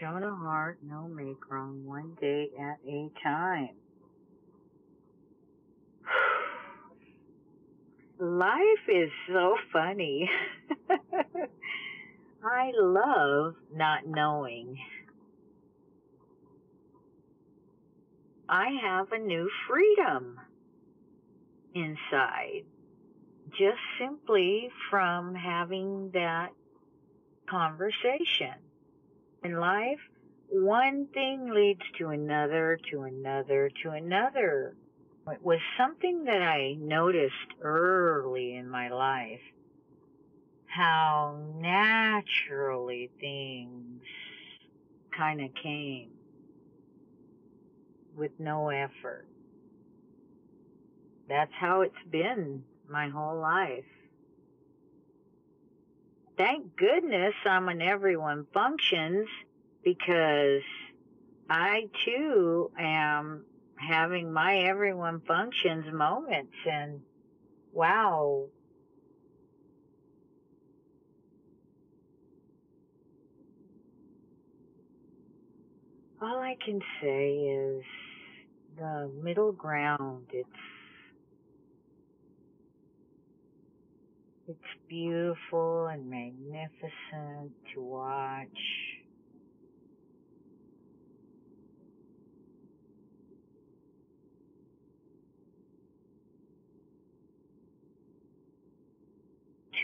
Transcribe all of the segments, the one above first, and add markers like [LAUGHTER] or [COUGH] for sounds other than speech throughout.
Jonah Hart, no make wrong, one day at a time. [SIGHS] Life is so funny. [LAUGHS] I love not knowing. I have a new freedom inside just simply from having that conversation. In life, one thing leads to another, to another, to another. It was something that I noticed early in my life. How naturally things kind of came with no effort. That's how it's been my whole life. Thank goodness I'm an everyone functions because I too am having my everyone functions moments and wow. All I can say is the middle ground. It's it's beautiful and magnificent to watch.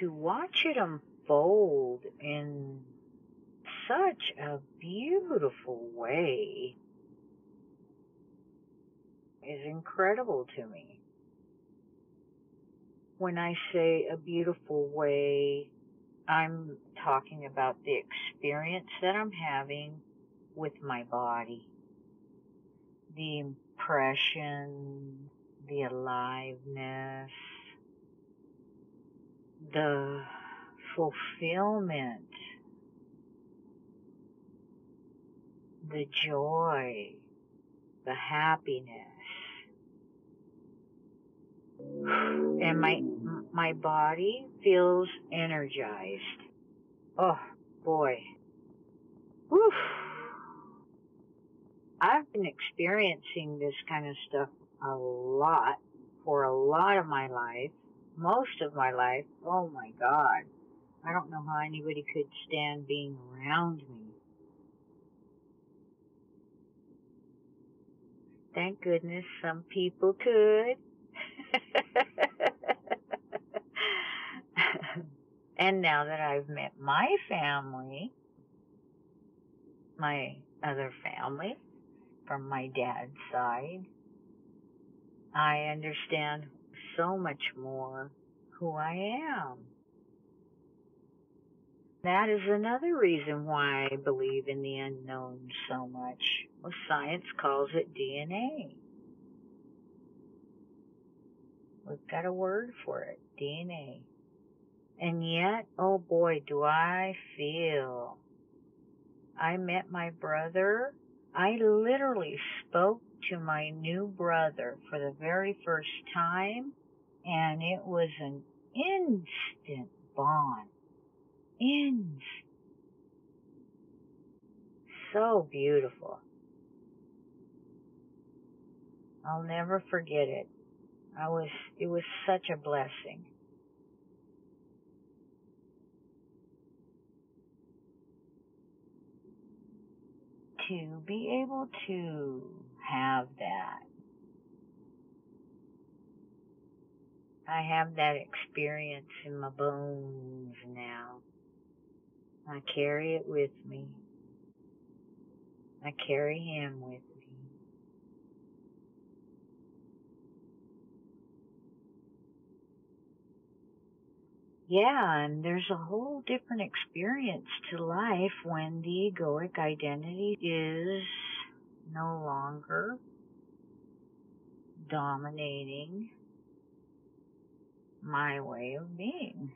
To watch it unfold in such a beautiful way is incredible to me. When I say a beautiful way, I'm talking about the experience that I'm having with my body. The impression, the aliveness, the fulfillment, the joy, the happiness and my my body feels energized. Oh boy. I've been experiencing this kind of stuff a lot for a lot of my life, most of my life. Oh my god. I don't know how anybody could stand being around me. Thank goodness some people could. [LAUGHS] and now that I've met my family, my other family from my dad's side, I understand so much more who I am. That is another reason why I believe in the unknown so much. Well, science calls it DNA. We've got a word for it, DNA. And yet, oh boy, do I feel. I met my brother. I literally spoke to my new brother for the very first time, and it was an instant bond. Instant. So beautiful. I'll never forget it. I was, it was such a blessing. To be able to have that. I have that experience in my bones now. I carry it with me. I carry him with yeah, and there's a whole different experience to life when the egoic identity is no longer dominating my way of being.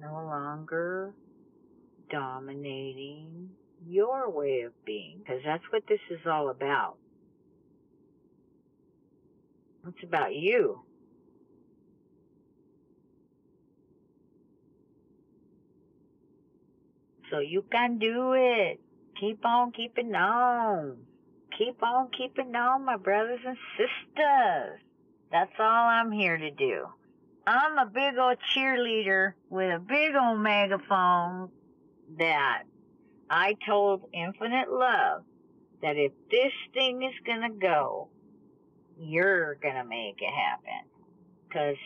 No longer dominating your way of being, because that's what this is all about. What's about you? So you can do it. Keep on keeping on. Keep on keeping on, my brothers and sisters. That's all I'm here to do. I'm a big old cheerleader with a big old megaphone that I told Infinite Love that if this thing is gonna go, you're gonna make it happen. Cause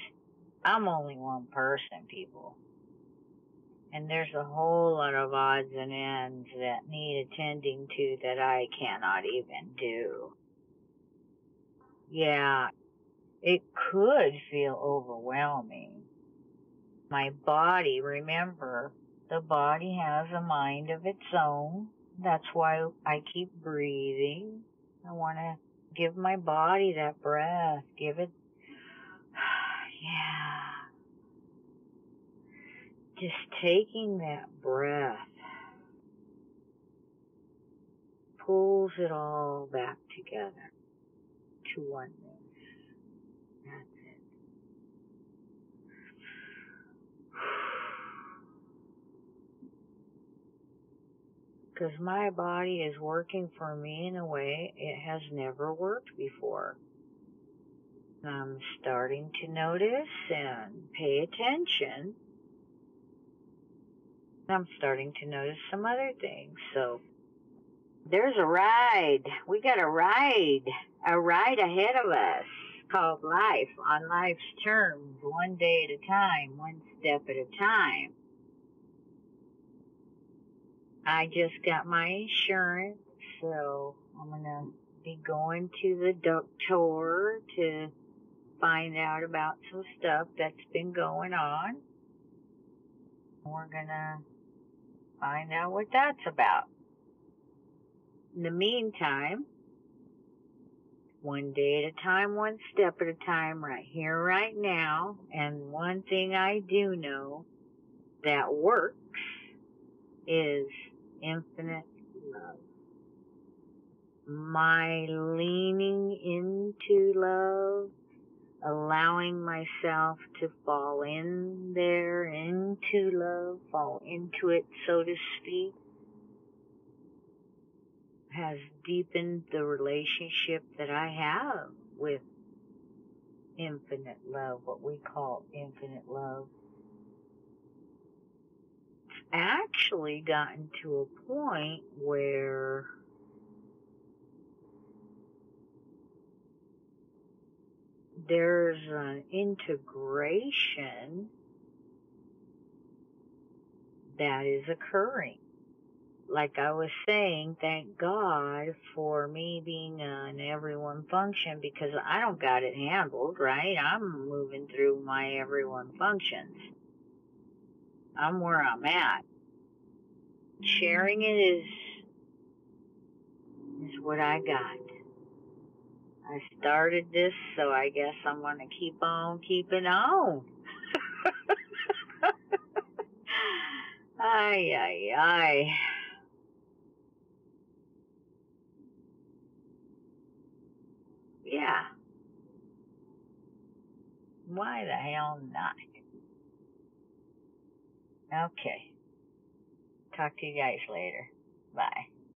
I'm only one person, people. And there's a whole lot of odds and ends that need attending to that I cannot even do. Yeah, it could feel overwhelming. My body, remember, the body has a mind of its own. That's why I keep breathing. I want to give my body that breath. Give it, [SIGHS] yeah. Just taking that breath pulls it all back together to oneness. Because my body is working for me in a way it has never worked before. I'm starting to notice and pay attention I'm starting to notice some other things. So there's a ride. We got a ride, a ride ahead of us called life on life's terms, one day at a time, one step at a time. I just got my insurance, so I'm gonna be going to the doctor to find out about some stuff that's been going on. We're gonna find out what that's about. In the meantime, one day at a time, one step at a time, right here, right now. And one thing I do know that works is infinite love. My leaning into love allowing myself to fall in there, into love, fall into it, so to speak, has deepened the relationship that I have with infinite love, what we call infinite love. Actually gotten to a point where there's an integration that is occurring. Like I was saying, thank God for me being an everyone function because I don't got it handled, right? I'm moving through my everyone functions. I'm where I'm at. Sharing it is is what I got. I started this, so I guess I'm going to keep on keeping on. [LAUGHS] ay, ay, ay. Yeah. Why the hell not? Okay. Talk to you guys later. Bye.